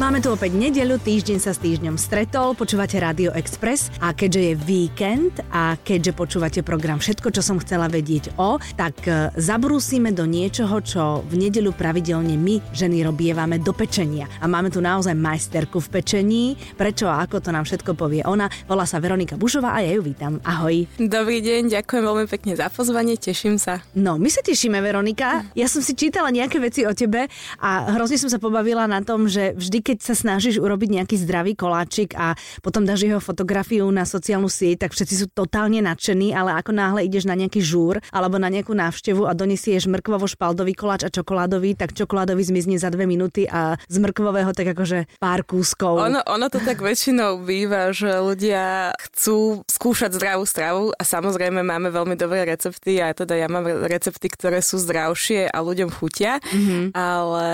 Máme tu opäť nedeľu, týždeň sa s týždňom stretol, počúvate Radio Express a keďže je víkend a keďže počúvate program Všetko, čo som chcela vedieť o, tak e, zabrúsime do niečoho, čo v nedeľu pravidelne my, ženy, robievame do pečenia. A máme tu naozaj majsterku v pečení. Prečo a ako to nám všetko povie ona. Volá sa Veronika Bušová a ja ju vítam. Ahoj. Dobrý deň, ďakujem veľmi pekne za pozvanie, teším sa. No, my sa tešíme, Veronika. Ja som si čítala nejaké veci o tebe a hrozne som sa pobavila na tom, že vždy, keď sa snažíš urobiť nejaký zdravý koláčik a potom dáš jeho fotografiu na sociálnu sieť, tak všetci sú totálne nadšení, ale ako náhle ideš na nejaký žúr alebo na nejakú návštevu a donesieš mrkvovo-špaldový koláč a čokoládový, tak čokoládový zmizne za dve minúty a z mrkvového tak akože pár kúskov. Ono, ono to tak väčšinou býva, že ľudia chcú skúšať zdravú stravu a samozrejme máme veľmi dobré recepty a teda ja mám recepty, ktoré sú zdravšie a ľuďom chutia, mm-hmm. ale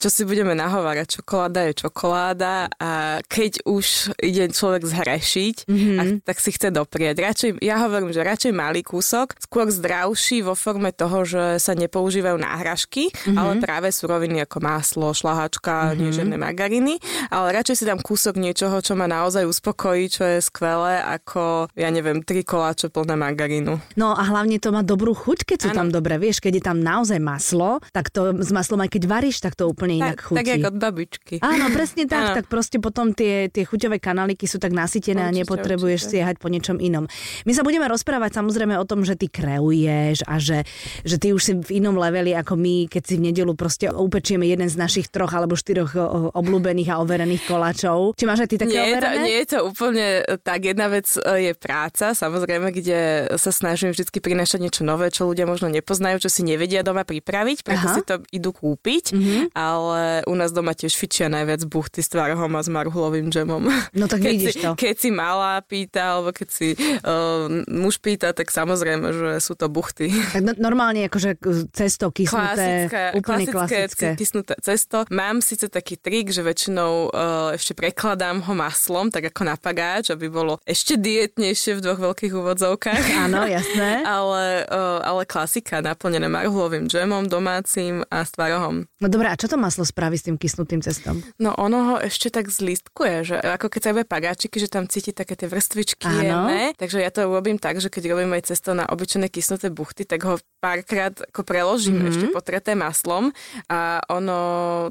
čo si budeme nahovárať, čokoláda je čokoláda a keď už ide človek zhrešiť, mm-hmm. a, tak si chce doprieť. Radšej, ja hovorím, že radšej malý kúsok, skôr zdravší vo forme toho, že sa nepoužívajú náhražky, mm-hmm. ale práve suroviny ako maslo, šlahačka, mm-hmm. nie žiadne margariny, ale radšej si dám kúsok niečoho, čo ma naozaj uspokojí, čo je skvelé, ako, ja neviem, tri koláče plné margarínu. No a hlavne to má dobrú chuť, keď sú ano. tam dobré. Vieš, keď je tam naozaj maslo, tak to s maslom aj keď varíš, tak to úplne inak tak, chutí. Tak ako babičky. Áno, presne tak. Áno. Tak proste potom tie, tie chuťové kanáliky sú tak nasytené určite, a nepotrebuješ určite. siehať po niečom inom. My sa budeme rozprávať samozrejme o tom, že ty kreuješ a že, že ty už si v inom leveli ako my, keď si v nedelu proste upečieme jeden z našich troch alebo štyroch obľúbených a overených koláčov. Či máš aj ty také nie overené? Je to, nie je to úplne tak. Jedna vec e, je práca, samozrejme, kde sa snažím vždy prinášať niečo nové, čo ľudia možno nepoznajú, čo si nevedia doma pripraviť, preto Aha. si to idú kúpiť, mm-hmm. ale u nás doma tiež fičia najviac buchty s tvarohom a s marhulovým džemom. No tak keď vidíš si, to. Keď si malá pýta, alebo keď si uh, muž pýta, tak samozrejme, že sú to buchty. Tak no, normálne akože cesto kysnuté, klasické, úplne klasické, klasické. kysnuté cesto. Mám síce taký trik, že väčšinou uh, ešte prekladám ho maslom, tak ako na pagáč, aby bolo ešte dietnejšie v dvoch veľkých úvodzovkách. Áno, jasné. ale, uh, ale klasika, naplnené marhulovým džemom domácim a s tvarohom. No dobré, a čo to maslo spraví s tým kysnutým cestom? No ono ho ešte tak zlistkuje, že ako keď sa robia pagáčiky, že tam cíti také tie vrstvičky jemné. Takže ja to robím tak, že keď robím aj cesto na obyčajné kysnuté buchty, tak ho párkrát ako preložím mm-hmm. ešte potreté maslom a ono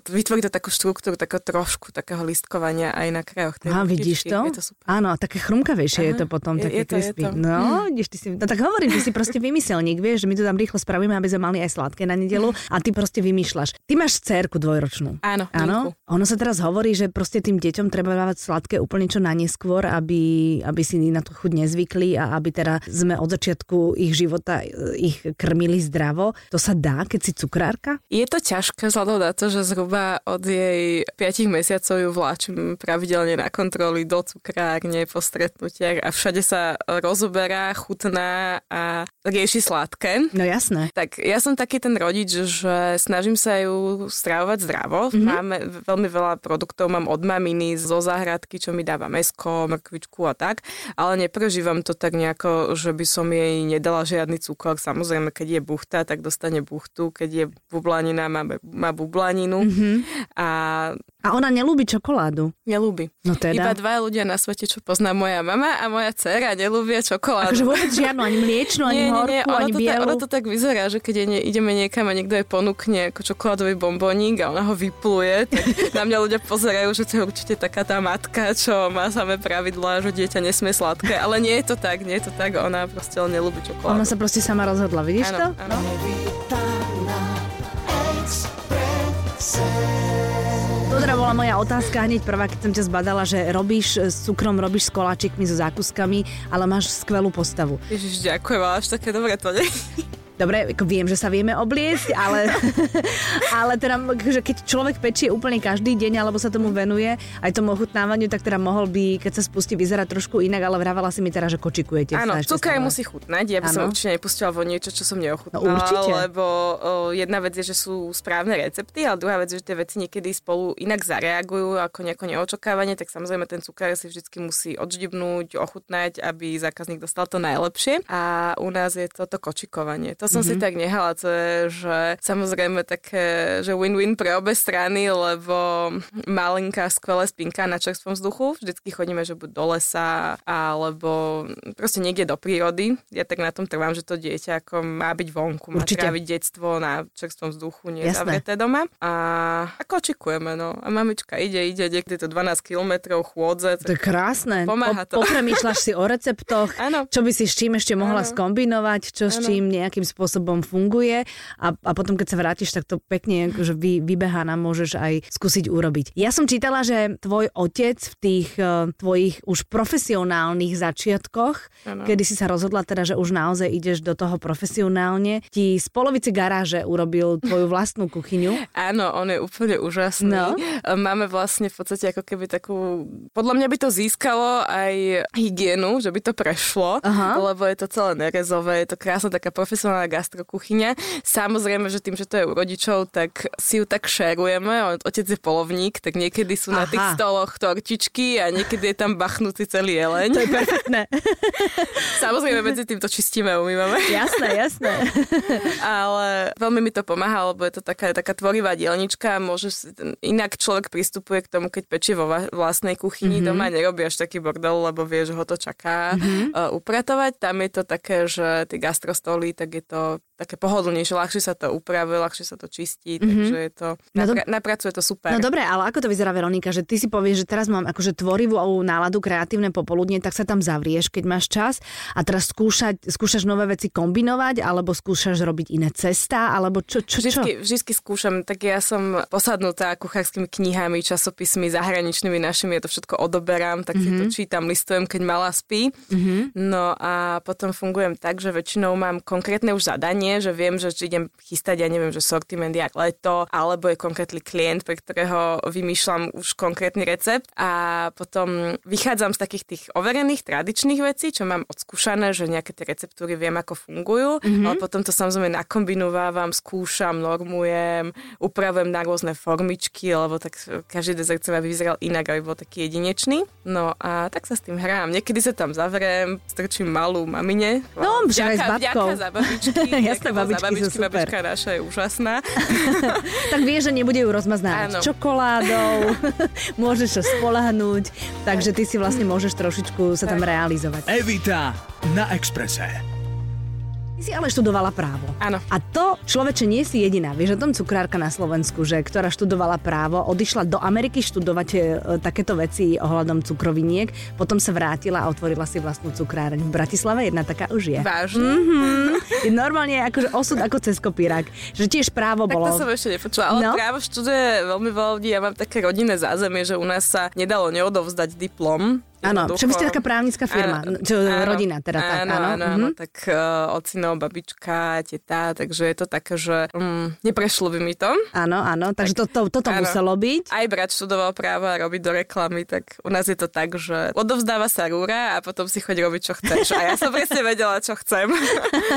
vytvorí to takú štruktúru, takého trošku takého listkovania aj na krajoch. A vidíš to? Je to super. Áno, také chrumkavejšie Aha, je to potom, je, také je to, crispy. Je to. No, ideš, ty si, no tak hovorím, ty si proste vymyselník, vieš, že my to tam rýchlo spravíme, aby sme mali aj sladké na nedelu a ty proste vymýšľaš. Ty máš cerku dvojročnú. Áno. Áno. Ono sa teraz hovorí, že proste tým deťom treba dávať sladké úplne čo na neskôr, aby, aby si na to chuť nezvykli a aby teda sme od začiatku ich života e, ich krmili zdravo. To sa dá, keď si cukrárka? Je to ťažké vzhľadom na to, že zhruba od jej 5 mesiacov ju vláčim pravidelne na kontroly do cukrárne po stretnutiach a všade sa rozoberá, chutná a rieši sladké. No jasné. Tak ja som taký ten rodič, že snažím sa ju stravovať zdravo. Mm-hmm. Máme veľmi veľa produktov, mám od maminy zo záhradky, čo mi dáva mesko, mrkvičku a tak, ale neprežívam to tak nejako, že by som jej nedala žiadny cukor. Samozrejme, keď je buchta, tak dostane buchtu, keď je bublanina, má, má bublaninu. Mm-hmm. A a ona nelúbi čokoládu. Nelúbi. No teda. Iba dva ľudia na svete, čo pozná moja mama a moja dcera, nelúbia čokoládu. Akože vôbec žiadnu, ani mliečnú, ani nie, horkú, nie, nie. ani to bielu. Tak, ono to tak vyzerá, že keď je, ideme niekam a niekto je ponúkne ako čokoládový bomboník a ona ho vypluje, tak na mňa ľudia pozerajú, že to je určite taká tá matka, čo má samé pravidlá, že dieťa nesmie sladké. Ale nie je to tak, nie je to tak, ona proste nelúbi čokoládu. Ona sa proste sama rozhodla, vidíš ano, to? Áno. Teda bola moja otázka hneď prvá, keď som ťa zbadala, že robíš s cukrom, robíš s koláčikmi, so zákuskami, ale máš skvelú postavu. Ježiš, ďakujem, až také dobre to nie. Dobre, viem, že sa vieme obliecť, ale, ale teda, že keď človek pečie úplne každý deň alebo sa tomu venuje aj tomu ochutnávaniu, tak teda mohol by, keď sa spustí, vyzerať trošku inak, ale vravala si mi teda, že kočikujete. Áno, cukor musí chutnať. Ja by ano. som určite nepustila vo niečo, čo som neochutnala. No, určite. Lebo o, jedna vec je, že sú správne recepty, ale druhá vec je, že tie veci niekedy spolu inak zareagujú ako nejako neočakávanie, tak samozrejme ten cukor si vždy musí odždibnúť, ochutnať, aby zákazník dostal to najlepšie. A u nás je toto kočikovanie To som mm-hmm. si tak nehala, to je, že samozrejme také, že win-win pre obe strany, lebo malinká skvelá spinka na čerstvom vzduchu, vždycky chodíme, že buď do lesa, alebo proste niekde do prírody. Ja tak na tom trvám, že to dieťa ako má byť vonku, má Určite. tráviť detstvo na čerstvom vzduchu, nie zavreté doma. A ako očikujeme, no. A mamička ide, ide, niekde to 12 kilometrov chôdze. To je krásne. Pomáha to. Popremýšľaš si o receptoch, čo by si s čím ešte mohla ano. skombinovať, čo ano. s čím nejakým spôsobom funguje a, a potom, keď sa vrátiš, tak to pekne akože vy, vybehá nám môžeš aj skúsiť urobiť. Ja som čítala, že tvoj otec v tých uh, tvojich už profesionálnych začiatkoch, ano. kedy si sa rozhodla teda, že už naozaj ideš do toho profesionálne, ti z polovice garáže urobil tvoju vlastnú kuchyňu. Áno, on je úplne úžasný. No. Máme vlastne v podstate ako keby takú, podľa mňa by to získalo aj hygienu, že by to prešlo, Aha. lebo je to celé nerezové, je to krásna taká profesionálna gastrokuchyňa. Samozrejme, že tým, že to je u rodičov, tak si ju tak šerujeme. Otec je polovník, tak niekedy sú Aha. na tých stoloch tortičky a niekedy je tam bachnutý celý jeleň. To je perfektné. Samozrejme, medzi tým to čistíme, umývame. Jasné, jasné. Ale veľmi mi to pomáha, lebo je to taká, taká tvorivá dielnička. Môže, inak človek pristupuje k tomu, keď pečie vo vlastnej kuchyni, mm-hmm. doma nerobí až taký bordel, lebo vie, že ho to čaká mm-hmm. uh, upratovať. Tam je to také, že tie gastrostoly, tak je to také pohodlnejšie, ľahšie sa to upravuje, ľahšie sa to čistí, mm-hmm. takže je to, no napra- napracuje to super. No dobre, ale ako to vyzerá Veronika, že ty si povieš, že teraz mám akože tvorivú náladu, kreatívne popoludne, tak sa tam zavrieš, keď máš čas a teraz skúšať, skúšaš nové veci kombinovať, alebo skúšaš robiť iné cesta, alebo čo, čo, čo? Vždycky, vždycky skúšam, tak ja som posadnutá kuchárskými knihami, časopismi, zahraničnými našimi, ja to všetko odoberám, tak mm-hmm. si to mhm. čítam, listujem, keď mala spí. Mm-hmm. No a potom fungujem tak, že väčšinou mám konkrétne už zadanie, nie, že viem, že idem chystať, ja neviem, že sortiment jak leto, alebo je konkrétny klient, pre ktorého vymýšľam už konkrétny recept a potom vychádzam z takých tých overených, tradičných vecí, čo mám odskúšané, že nejaké tie receptúry viem, ako fungujú, mm-hmm. ale potom to samozrejme nakombinovávam, skúšam, normujem, upravujem na rôzne formičky, lebo tak každý dezert sa vyzeral inak, aby bol taký jedinečný. No a tak sa s tým hrám. Niekedy sa tam zavriem, strčím malú mamine. No, s babkou. Vďaka za babičky, Jasné, babičky, babičky sú super. Babička naša je úžasná. tak vieš, že nebude ju rozmaznávať čokoládou, môžeš sa spolahnúť, takže ty si vlastne môžeš trošičku sa tam realizovať. Evita na Exprese si ale študovala právo. Áno. A to človeče nie si jediná. Vieš o tom cukrárka na Slovensku, že ktorá študovala právo, odišla do Ameriky študovať e, takéto veci ohľadom cukroviniek, potom sa vrátila a otvorila si vlastnú cukráreň. V Bratislave jedna taká už je. Vážne? Mm-hmm. Normálne akože osud ako cez kopírak. Že tiež právo bolo. Tak to som ešte nepočula. Ale no? právo študuje veľmi veľa ľudí. Ja mám také rodinné zázemie, že u nás sa nedalo neodovzdať diplom Áno, čo by ste taká právnická firma, áno, čo áno, rodina teda áno, tak, áno. Áno, áno, mhm. tak uh, ocino, babička, teta, takže je to také, že um, neprešlo by mi to. Áno, áno, takže tak, to, to, toto áno, muselo byť. Aj brat študoval právo a robiť do reklamy, tak u nás je to tak, že odovzdáva sa rúra a potom si choď robiť, čo chceš. A ja som presne vedela, čo chcem.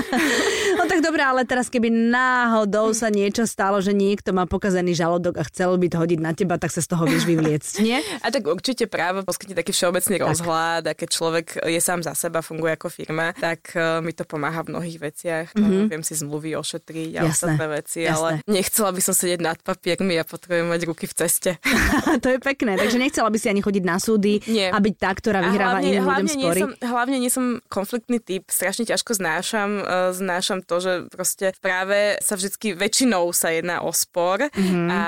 no tak dobre, ale teraz keby náhodou sa niečo stalo, že niekto má pokazený žalodok a chcel by to hodiť na teba, tak sa z toho vieš vyvliecť, nie? A tak určite právo poskytne taký všeobecný krásny rozhľad a keď človek je sám za seba, funguje ako firma, tak uh, mi to pomáha v mnohých veciach. Mm-hmm. Viem si zmluvy ošetriť a jasné, ostatné veci, jasné. ale nechcela by som sedieť nad papiermi a potrebujem mať ruky v ceste. to je pekné, takže nechcela by si ani chodiť na súdy Nie. a byť tá, ktorá vyhráva hlavne, iným hlavne ľuďom spory. Nie som, hlavne nie som konfliktný typ, strašne ťažko znášam, uh, znášam to, že proste práve sa vždycky väčšinou sa jedná o spor mm-hmm. a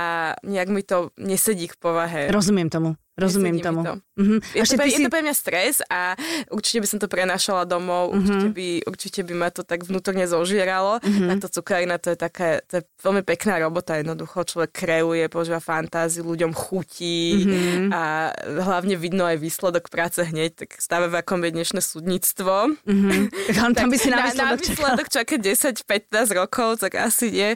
nejak mi to nesedí k povahe. Rozumiem tomu. Rozumiem tomu. To. Uh-huh. Je, to, pre, si... je to pre mňa stres a určite by som to prenašala domov, uh-huh. určite, by, určite by ma to tak vnútorne zožieralo. Uh-huh. to cukrarina to je taká, to je veľmi pekná robota, jednoducho človek kreuje, používa fantáziu, ľuďom chutí uh-huh. a hlavne vidno aj výsledok práce hneď, tak stáve v akom je dnešné súdnictvo. Uh-huh. tam, tam by si na výsledok, na, výsledok čaká 10-15 rokov, tak asi nie.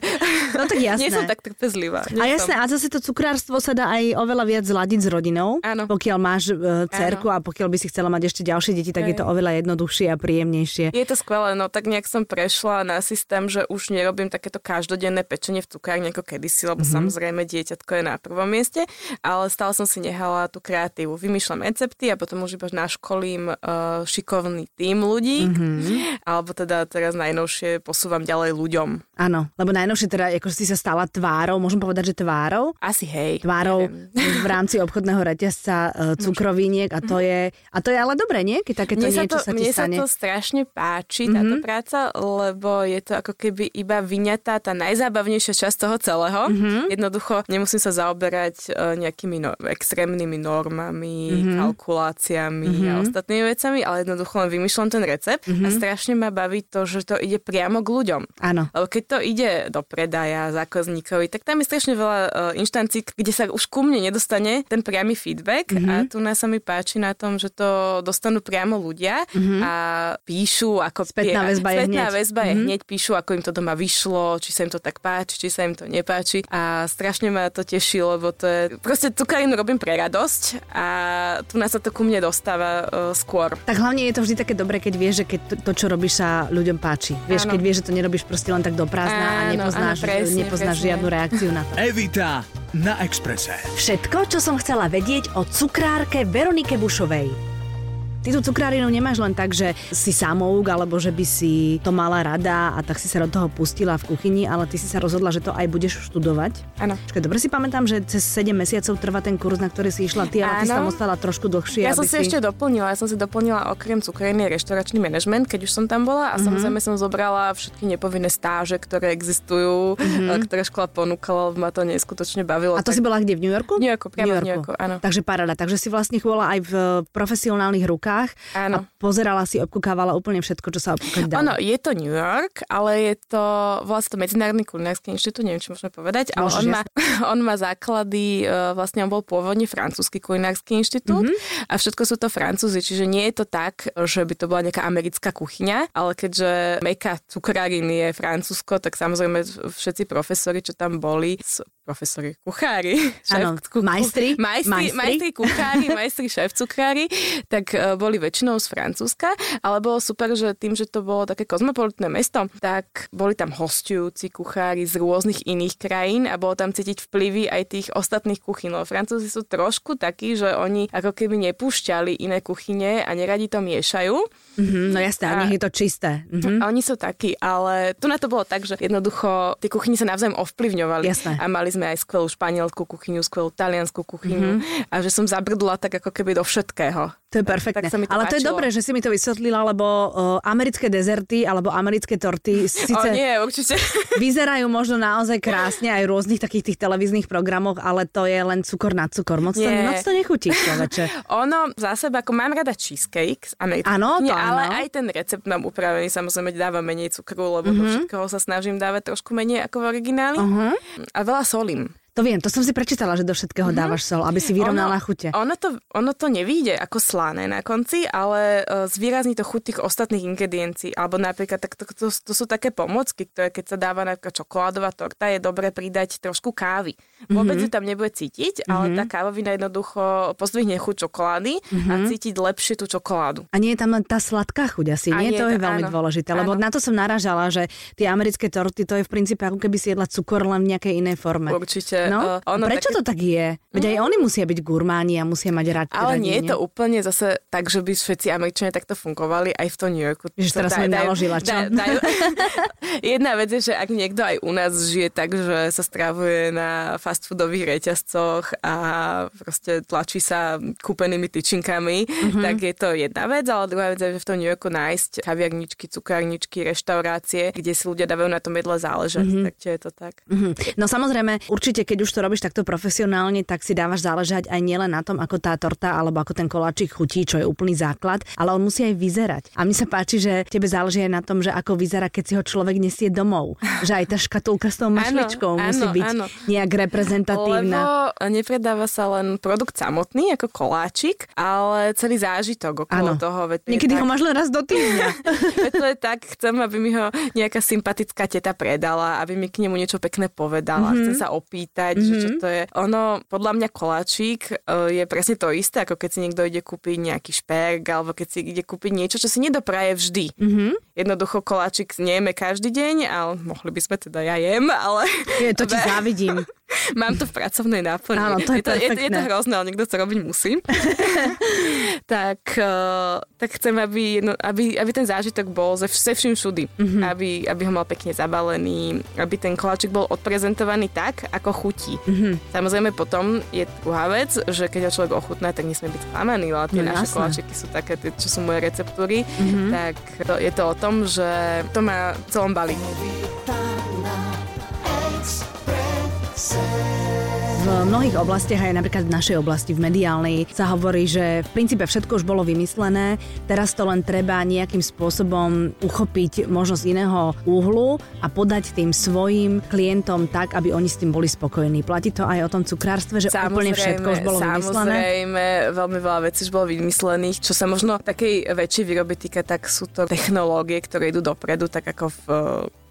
No tak jasné. Nie som tak trpezlivá. A jasné, som. a zase to cukrárstvo sa dá aj oveľa viac zladiť s rodinou, domov. Áno. Pokiaľ máš uh, cerku a pokiaľ by si chcela mať ešte ďalšie deti, tak je to oveľa jednoduchšie a príjemnejšie. Je to skvelé, no tak nejak som prešla na systém, že už nerobím takéto každodenné pečenie v cukárni ako kedysi, lebo mm-hmm. samozrejme dieťatko je na prvom mieste, ale stále som si nehala tú kreatívu. Vymýšľam recepty a potom už iba naškolím uh, šikovný tým ľudí, mm-hmm. alebo teda teraz najnovšie posúvam ďalej ľuďom. Áno, lebo najnovšie teda, ako si sa stala tvárou, môžem povedať, že tvárou? Asi hej. Tvárou neviem. v rámci obchodného reťazca uh, cukroviniek a to, je, a to je ale dobré, nie? Keď takéto mne niečo sa, to, sa ti mne stane. sa to strašne páči, mm-hmm. táto práca, lebo je to ako keby iba vyňatá tá najzábavnejšia časť toho celého. Mm-hmm. Jednoducho nemusím sa zaoberať uh, nejakými no, extrémnymi normami, mm-hmm. kalkuláciami mm-hmm. a ostatnými vecami, ale jednoducho len vymýšľam ten recept mm-hmm. a strašne ma baví to, že to ide priamo k ľuďom. Áno. Lebo keď to ide do predaja zákazníkovi, tak tam je strašne veľa uh, inštancií, kde sa už ku mne nedostane ten priamy feedback mm-hmm. a tu nás sa mi páči na tom, že to dostanú priamo ľudia mm-hmm. a píšu ako... Spätná väzba je Spätná hneď. väzba je mm-hmm. hneď, píšu ako im to doma vyšlo, či sa im to tak páči, či sa im to nepáči a strašne ma to teší, lebo to je... Proste cukarinu robím pre radosť a tu nás sa to ku mne dostáva uh, skôr. Tak hlavne je to vždy také dobré, keď vieš, že keď to, to čo robíš, sa ľuďom páči. Vieš, Áno. keď vieš, že to nerobíš proste len tak do prázdna a Áno, nepoznáš, áno, presne, nepoznáš presne. žiadnu reakciu na to. Evita na Exprese. Všetko, čo som chcela vedieť o cukrárke Veronike Bušovej. Ty tú cukrárinu nemáš len tak, že si samouk, alebo že by si to mala rada a tak si sa do toho pustila v kuchyni, ale ty si sa rozhodla, že to aj budeš študovať. Áno. Dobre si pamätám, že cez 7 mesiacov trvá ten kurz, na ktorý si išla ty, ale ty si tam ostala trošku dlhšie. Ja som si ešte doplnila, ja som si doplnila okrem cukriny reštauračný manažment, keď už som tam bola a samozrejme som zobrala všetky nepovinné stáže, ktoré existujú, mm-hmm. ktoré škola ponúkala, lebo ma to neskutočne bavilo. A to si tak- bola kde? V New Yorku? New Yorku, priamo v New Yorku, áno. Takže paráda. Takže si vlastne bola aj v profesionálnych rukách Áno. a pozerala si, obkúkávala úplne všetko, čo sa obkúkať dá. Ono, je to New York, ale je to vlastne to Medzinárodný kulinársky inštitút, neviem, či môžeme povedať, ale Môžeš, on má, on má základy, e, vlastne on bol pôvodne francúzsky kulinársky inštitút Mhm. mm-hmm. a všetko sú to francúzi, čiže nie je to tak, že by to bola nejaká americká kuchyňa, ale keďže meka cukráriny je Francúzsko, tak samozrejme všetci profesori, čo tam boli, profesori kuchári, Áno, ku- majstri, majstri, majstri. majstri kuchári, majstri šéf cukrári, tak e, boli väčšinou z Francúzska, ale bolo super, že tým, že to bolo také kozmopolitné mesto, tak boli tam hostujúci kuchári z rôznych iných krajín a bolo tam cítiť vplyvy aj tých ostatných kuchyn. Lebo Francúzi sú trošku takí, že oni ako keby nepúšťali iné kuchyne a neradi to miešajú. Mhm, no jasné, a A- nech je to čisté. Mhm. A oni sú takí, ale tu na to bolo tak, že jednoducho tie kuchyne sa navzájom ovplyvňovali. Jasné. A mali sme aj skvelú španielskú kuchyňu, skvelú taliansku kuchyňu Mhm. a že som zabrdla tak ako keby do všetkého. To je perfektné. Tak sa mi to Ale to je páčilo. dobré, že si mi to vysvetlila, lebo uh, americké dezerty alebo americké torty O síce nie, určite. vyzerajú možno naozaj krásne aj v rôznych takých tých televíznych programoch, ale to je len cukor na cukor. Moc to, Nie. moc to nechutí, človeče. Ono za seba, ako mám rada cheesecake z americkej Áno, to ale áno. aj ten recept mám upravený, samozrejme dávam menej cukru, lebo mm-hmm. do všetkého sa snažím dávať trošku menej ako v origináli. Uh-huh. A veľa solím. To viem, to som si prečítala, že do všetkého dávaš sol, aby si vyrovnala chute. Ono to, ono to nevíde ako slané na konci, ale uh, zvýrazní to chuť tých ostatných ingrediencií. Alebo napríklad, tak to, to, to sú také pomocky, ktoré keď sa dáva napríklad čokoládová torta, je dobre pridať trošku kávy. Vôbec Mhm. ju tam nebude cítiť, ale tá kávovina jednoducho pozdvihne chuť čokolády a Mhm. cítiť lepšie tú čokoládu. A nie je tam len tá sladká chuť asi, A nie? nie, To je veľmi áno. dôležité, lebo Áno. na to som naražala, že tie americké torty, to je v princípe ako keby si jedla cukor len v nejakej inej forme. Určite. No, uh, ono prečo také- to tak je? Veď aj oni musia byť gurmáni a musia mať rád Ale radi, nie je to úplne zase tak, že by všetci Američania takto fungovali aj v tom New Yorku. Že teraz som im naložila, čo? dajú, Jedna vec je, že ak niekto aj u nás žije tak, že sa stravuje na fast foodových reťazcoch a proste tlačí sa kúpenými tyčinkami, Mhm. mm-hmm. tak je to jedna vec, ale druhá vec je, že v tom New Yorku nájsť kaviarničky, cukárničky, reštaurácie, kde si ľudia dávajú na tom jedle záležať. Mm-hmm. Takže je to tak. Mhm. No samozrejme, určite, keď už to robíš takto profesionálne, tak si dávaš záležať aj nielen na tom, ako tá torta alebo ako ten koláčik chutí, čo je úplný základ, ale on musí aj vyzerať. A mne sa páči, že tebe záleží aj na tom, že ako vyzerá, keď si ho človek nesie domov. Že aj tá škatulka s tou mašličkou Áno, musí áno, byť áno. nejak reprezentatívna. Lebo nepredáva sa len produkt samotný, ako koláčik, ale celý zážitok okolo Áno. toho. Veď Niekedy tak, ho máš len raz do týždňa. to je tak, chcem, aby mi ho nejaká sympatická teta predala, aby mi k nemu niečo pekné povedala. Mm-hmm. Chcem sa opýtať, čítať, mm-hmm. že čo to je. Ono, podľa mňa koláčik uh, je presne to isté, ako keď si niekto ide kúpiť nejaký šperk, alebo keď si ide kúpiť niečo, čo si nedopraje vždy. Mm-hmm. Jednoducho koláčik nejeme každý deň, ale mohli by sme teda, ja jem, ale... Je, to ti závidím. Mám to v pracovnej náplni. Áno, to je, je, to, je, je to hrozné, ale niekto to robiť musí. tak, uh, tak chcem, aby, no, aby, aby ten zážitok bol ze, ze vším všudy. Mm-hmm. Aby, aby ho mal pekne zabalený, aby ten koláčik bol odprezentovaný tak, ako chutí. Mm-hmm. Samozrejme potom je druhá vec, že keď ho človek ochutná, tak nesmie byť sklamaný, ale tie no, naše jasné. koláčiky sú také, tie, čo sú moje receptúry, mm-hmm. tak to, je to o tom, že to má v celom balíku. V mnohých oblastiach, aj napríklad v našej oblasti, v mediálnej, sa hovorí, že v princípe všetko už bolo vymyslené, teraz to len treba nejakým spôsobom uchopiť možnosť iného úhlu a podať tým svojim klientom tak, aby oni s tým boli spokojní. Platí to aj o tom cukrárstve, že samozrejme, úplne všetko už bolo vymyslené? Samozrejme, veľmi veľa vecí už bolo vymyslených. Čo sa možno takej väčšej výroby týka, tak sú to technológie, ktoré idú dopredu, tak ako v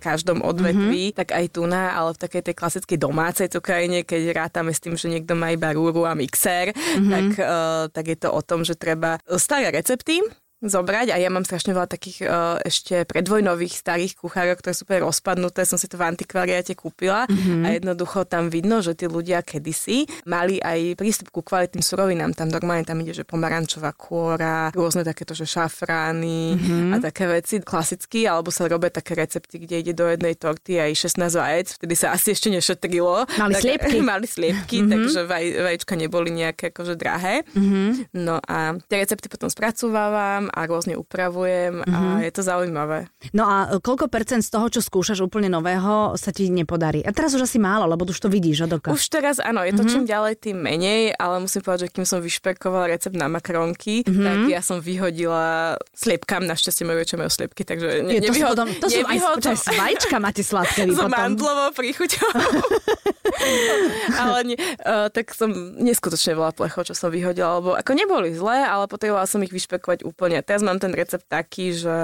každom odvetví, mm-hmm. tak aj tu na, ale v takej tej klasickej domácej cukrajne, keď rátame s tým, že niekto má iba rúru a mixér, mm-hmm. tak, uh, tak je to o tom, že treba staré recepty, zobrať a ja mám strašne veľa takých uh, ešte predvojnových starých kuchárov, ktoré sú úplne rozpadnuté, som si to v antikvariate kúpila mm-hmm. a jednoducho tam vidno, že tí ľudia kedysi mali aj prístup ku kvalitným surovinám. Tam normálne tam ide, že pomarančová kôra, rôzne takéto, že šafrány mm-hmm. a také veci klasicky, alebo sa robia také recepty, kde ide do jednej torty aj 16 vajec, vtedy sa asi ešte nešetrilo. Mali tak, sliepky. mali sliepky, mm-hmm. takže vaj, vaječka neboli nejaké akože drahé. Mm-hmm. No a tie recepty potom spracovávam a rôzne upravujem mm-hmm. a mhm. je to zaujímavé. No a koľko percent z toho, čo skúšaš úplne nového, sa ti nepodarí? A teraz už asi málo, lebo už to vidíš od oka. Už teraz áno, je to mm-hmm. čím ďalej, tým menej, ale musím povedať, že kým som vyšperkovala recept na makronky, mm-hmm. tak ja som vyhodila sliepkam, našťastie moje väčšie majú sliepky, takže ne, je, to nevyhod, potom, to sú aj, počkaj, vajíčka máte sladké S mandlovou príchuťou. ale nie, uh, tak som neskutočne veľa plechov, čo som vyhodila, lebo ako neboli zlé, ale potrebovala som ich vyšpekovať úplne teraz mám ten recept taký, že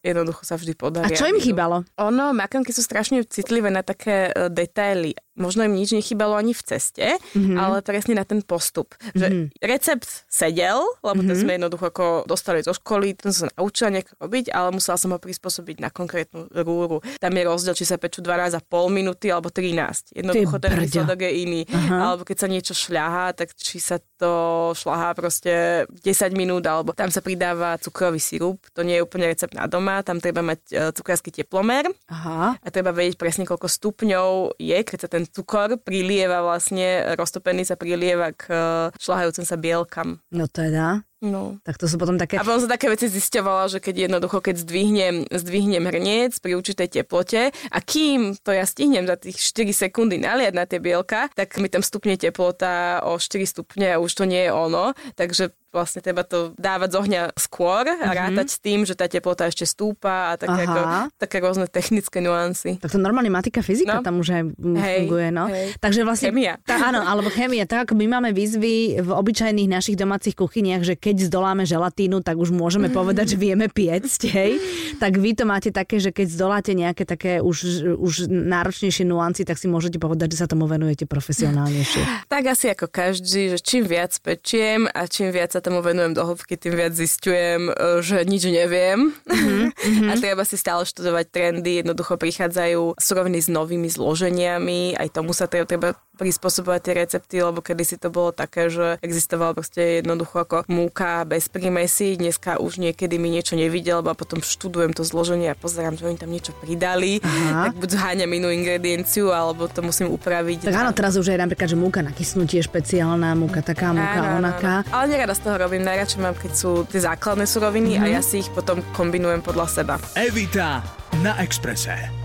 jednoducho sa vždy podarí. A čo im chýbalo? Ono, makronky sú strašne citlivé na také e, detaily možno im nič nechybalo ani v ceste, mm-hmm. ale presne na ten postup. Že mm-hmm. recept sedel, lebo mm-hmm. ten sme jednoducho ako dostali zo školy, ten som sa naučila nejako robiť, ale musela som ho prispôsobiť na konkrétnu rúru. Tam je rozdiel, či sa pečú 12,5 minúty alebo 13. Jednoducho ten výsledok je iný. Aha. Alebo keď sa niečo šľahá, tak či sa to šľahá proste 10 minút, alebo tam sa pridáva cukrový sirup. To nie je úplne recept na doma, tam treba mať e, cukrársky teplomer Aha. a treba vedieť presne, koľko stupňov je, keď sa ten cukor prilieva vlastne, roztopený sa prilieva k eh, šľahajúcim sa bielkam. No teda. No. Tak to sú potom také... A potom sa také veci zisťovala, že keď jednoducho, keď zdvihnem, zdvihnem hrniec pri určitej teplote a kým to ja stihnem za tých 4 sekundy naliať na tie bielka, tak mi tam stupne teplota o 4 stupne a už to nie je ono. Takže vlastne treba to dávať z ohňa skôr a mm-hmm. rátať s tým, že tá teplota ešte stúpa a také, ako, také rôzne technické nuancy. Tak to normálne matika, fyzika no. tam už aj hej, funguje, no. Hej. Takže vlastne... Chemia. Tá, áno, alebo chemia. Tak ako my máme výzvy v obyčajných našich domácich kuchyniach, že keď zdoláme želatínu, tak už môžeme povedať, že vieme piecť, hej. Tak vy to máte také, že keď zdoláte nejaké také už, už náročnejšie nuancy, tak si môžete povedať, že sa tomu venujete profesionálnejšie. Tak asi ako každý, že čím viac pečiem a čím viac sa tomu venujem do hĺbky, tým viac zistujem, e, že nič neviem. Mm-hmm. a treba si stále študovať trendy, jednoducho prichádzajú suroviny s novými zloženiami, aj tomu sa treba, treba prispôsobovať tie recepty, lebo kedysi to bolo také, že existoval proste jednoducho ako múka bez prímesí, dneska už niekedy mi niečo nevidel, lebo potom študujem to zloženie a pozerám, že oni tam niečo pridali, Aha. tak buď zháňam inú ingredienciu, alebo to musím upraviť. Tak áno, teraz už je napríklad, že múka na kysnutie špeciálna, múka taká, múka áno, onaká. Áno. Ale nerada z toho robím, najradšej mám, keď sú tie základné suroviny mm-hmm. a ja si ich potom kombinujem podľa seba. Evita na Exprese.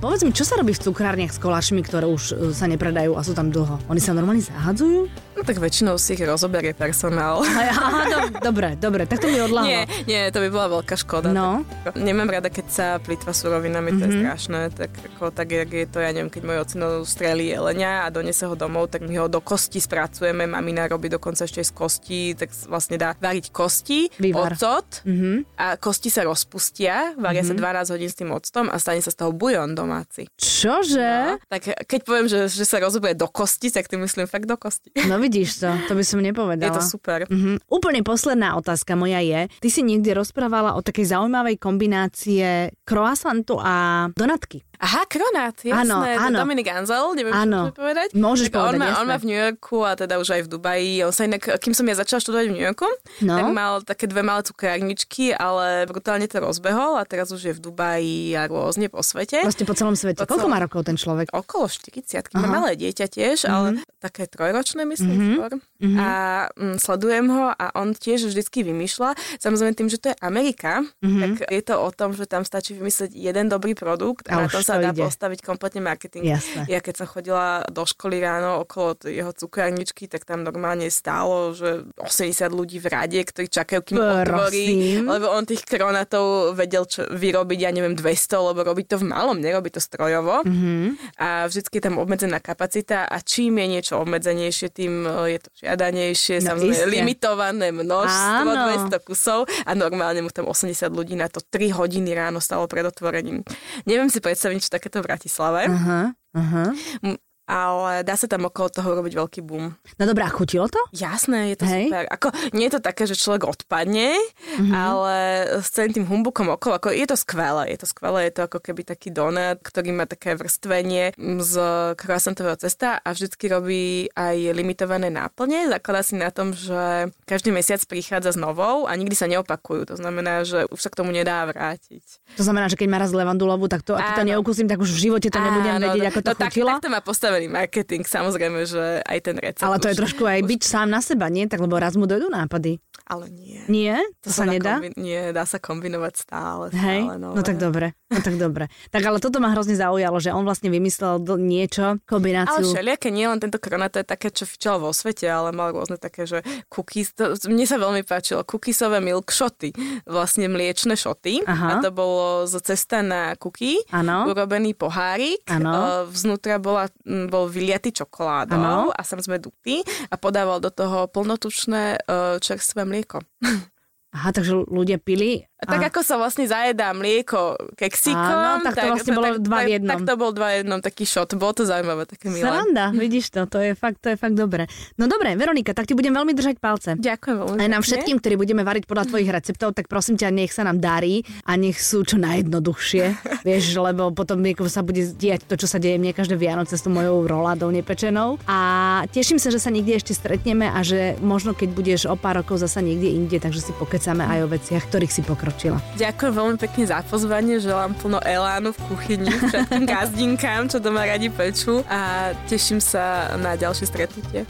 Povedz mi, čo sa robí v cukrárniach s koláčmi, ktoré už e, sa nepredajú a sú tam dlho? Oni sa normálne zahadzujú? No tak väčšinou si ich rozoberie personál. Aha, do, dobre, dobre, tak to mi odláhlo. Nie, nie, to by bola veľká škoda. No. Tak, nemám rada, keď sa plýtva surovinami, mm-hmm. to je mhm. strašné. Tak ako, tak je to, ja neviem, keď môj ocino strelí jelenia a donese ho domov, tak my ho do kosti spracujeme. Mamina robí dokonca ešte z kosti, tak vlastne dá variť kosti, Vývar. ocot mm-hmm. a kosti sa rozpustia, varia mm-hmm. sa 12 hodín s tým octom a stane sa z toho bujon doma domáci. Čože? No, tak keď poviem, že, že sa rozobuje do kosti, tak tým myslím fakt do kosti. No vidíš to, to by som nepovedala. Je to super. Mhm. Úplne posledná otázka moja je, ty si niekde rozprávala o takej zaujímavej kombinácie croissantu a donatky. Aha, Kronát, jasné, Áno, to áno. Dominik Anzel, neviem, Áno. čo povedať. Môžeš tak povedať, on má, on jasné. má v New Yorku a teda už aj v Dubaji. On sa inak, kým som ja začala študovať v New Yorku, No. tak mal také dve malé cukrárničky, ale brutálne to rozbehol a teraz už je v Dubaji a rôzne po svete. Proste po celom svete. Po Koľko celom- má rokov ten človek? Okolo 40, má malé dieťa tiež, ale také trojročné myslím Mhm. skôr. A mm, sledujem ho a on tiež vždycky vymýšľa. Samozrejme tým, že to je Amerika, tak je to o tom, že tam stačí vymyslieť jeden dobrý produkt A a, na tom sa to dá ide. postaviť kompletne marketing. Jasné. Ja keď som chodila do školy ráno okolo jeho cukrárničky, tak tam normálne stálo, že 80 ľudí v rade, ktorí čakajú, kým otvorí, lebo on tých kronatov vedel čo, vyrobiť, ja neviem, 200, lebo robí to v malom, nerobí to strojovo. Mhm. A vždycky je tam obmedzená kapacita a čím je niečo obmedzenejšie, tým e, je to žiadanejšie, No samozrejme iste. limitované množstvo, Áno. 200 kusov a normálne mu tam 80 ľudí na to 3 hodiny ráno stalo pred otvorením. Neviem si predstaviť, čo takéto v Bratislave, Aha, aha. Ale dá sa tam okolo toho robiť veľký boom. No dobré, a chutilo to? Jasné, je to Hej. super. Ako, nie je to také, že človek odpadne, Mhm. ale s celým tým humbukom okolo, ako, je to skvelé. Je to skvelé, je to ako keby taký donut, ktorý má také vrstvenie z croissantového cesta a vždycky robí aj limitované náplne. Zakladá si na tom, že každý mesiac prichádza s novou a nikdy sa neopakujú. To znamená, že už sa k tomu nedá vrátiť. To znamená, že keď má raz levandulovú, tak to, ak to Áno. neukúsim, tak už v živote to nebudem Áno, vedieť, ako to no, tak, chutilo. tak to má postavený marketing, samozrejme, že aj ten recept. Ale to je už- trošku aj byť sám na seba, nie? Tak lebo raz mu dojdú nápady. Ale nie. Nie? To, sa dá nedá? kombi- nie, dá sa kombinovať stále. Hej, stále no tak dobre, no tak dobre. Tak ale toto ma hrozne zaujalo, že on vlastne vymyslel niečo, Ale kombináciu. všelijaké, nie len tento korona, to je také, čo fičalo vo svete, ale mal rôzne také, že cookies, to, mne sa veľmi páčilo, cookiesové milk shoty, vlastne mliečne šoty. Aha. A to bolo zo cesta na cookie, Áno. urobený pohárik, Áno. e, vznútra bola, m, bol vyliatý čokoládou Áno. a samozrejme dutý a podával do toho plnotučné e, čerstvé mlieko. Aha, takže ľudia pili. A tak ako sa vlastne zajedá mlieko keksikom, Áno, tak to vlastne bolo dva v tak, jednom. tak to bol dva v jednom taký shot. Bolo to zaujímavé, také milé. Sranda, vidíš to, to je fakt, to je fakt dobre. No dobre, Veronika, tak ti budem veľmi držať palce. Ďakujem veľmi Aj nám všetkým, ktorí budeme variť podľa tvojich receptov, tak prosím ťa, nech sa nám darí a nech sú čo najjednoduchšie. Vieš, lebo potom sa bude diať to, čo sa deje mne každé Vianoce s tou mojou roládou nepečenou. A teším sa, že sa niekde ešte stretneme a že možno keď budeš o pár rokov zasa niekde inde, takže si pokecame aj o veciach, ktorých si pokročila. Ďakujem veľmi pekne za pozvanie, želám plno elánu v kuchyni všetkým gazdinkám, čo doma radi pečú a teším sa na ďalšie stretnutie.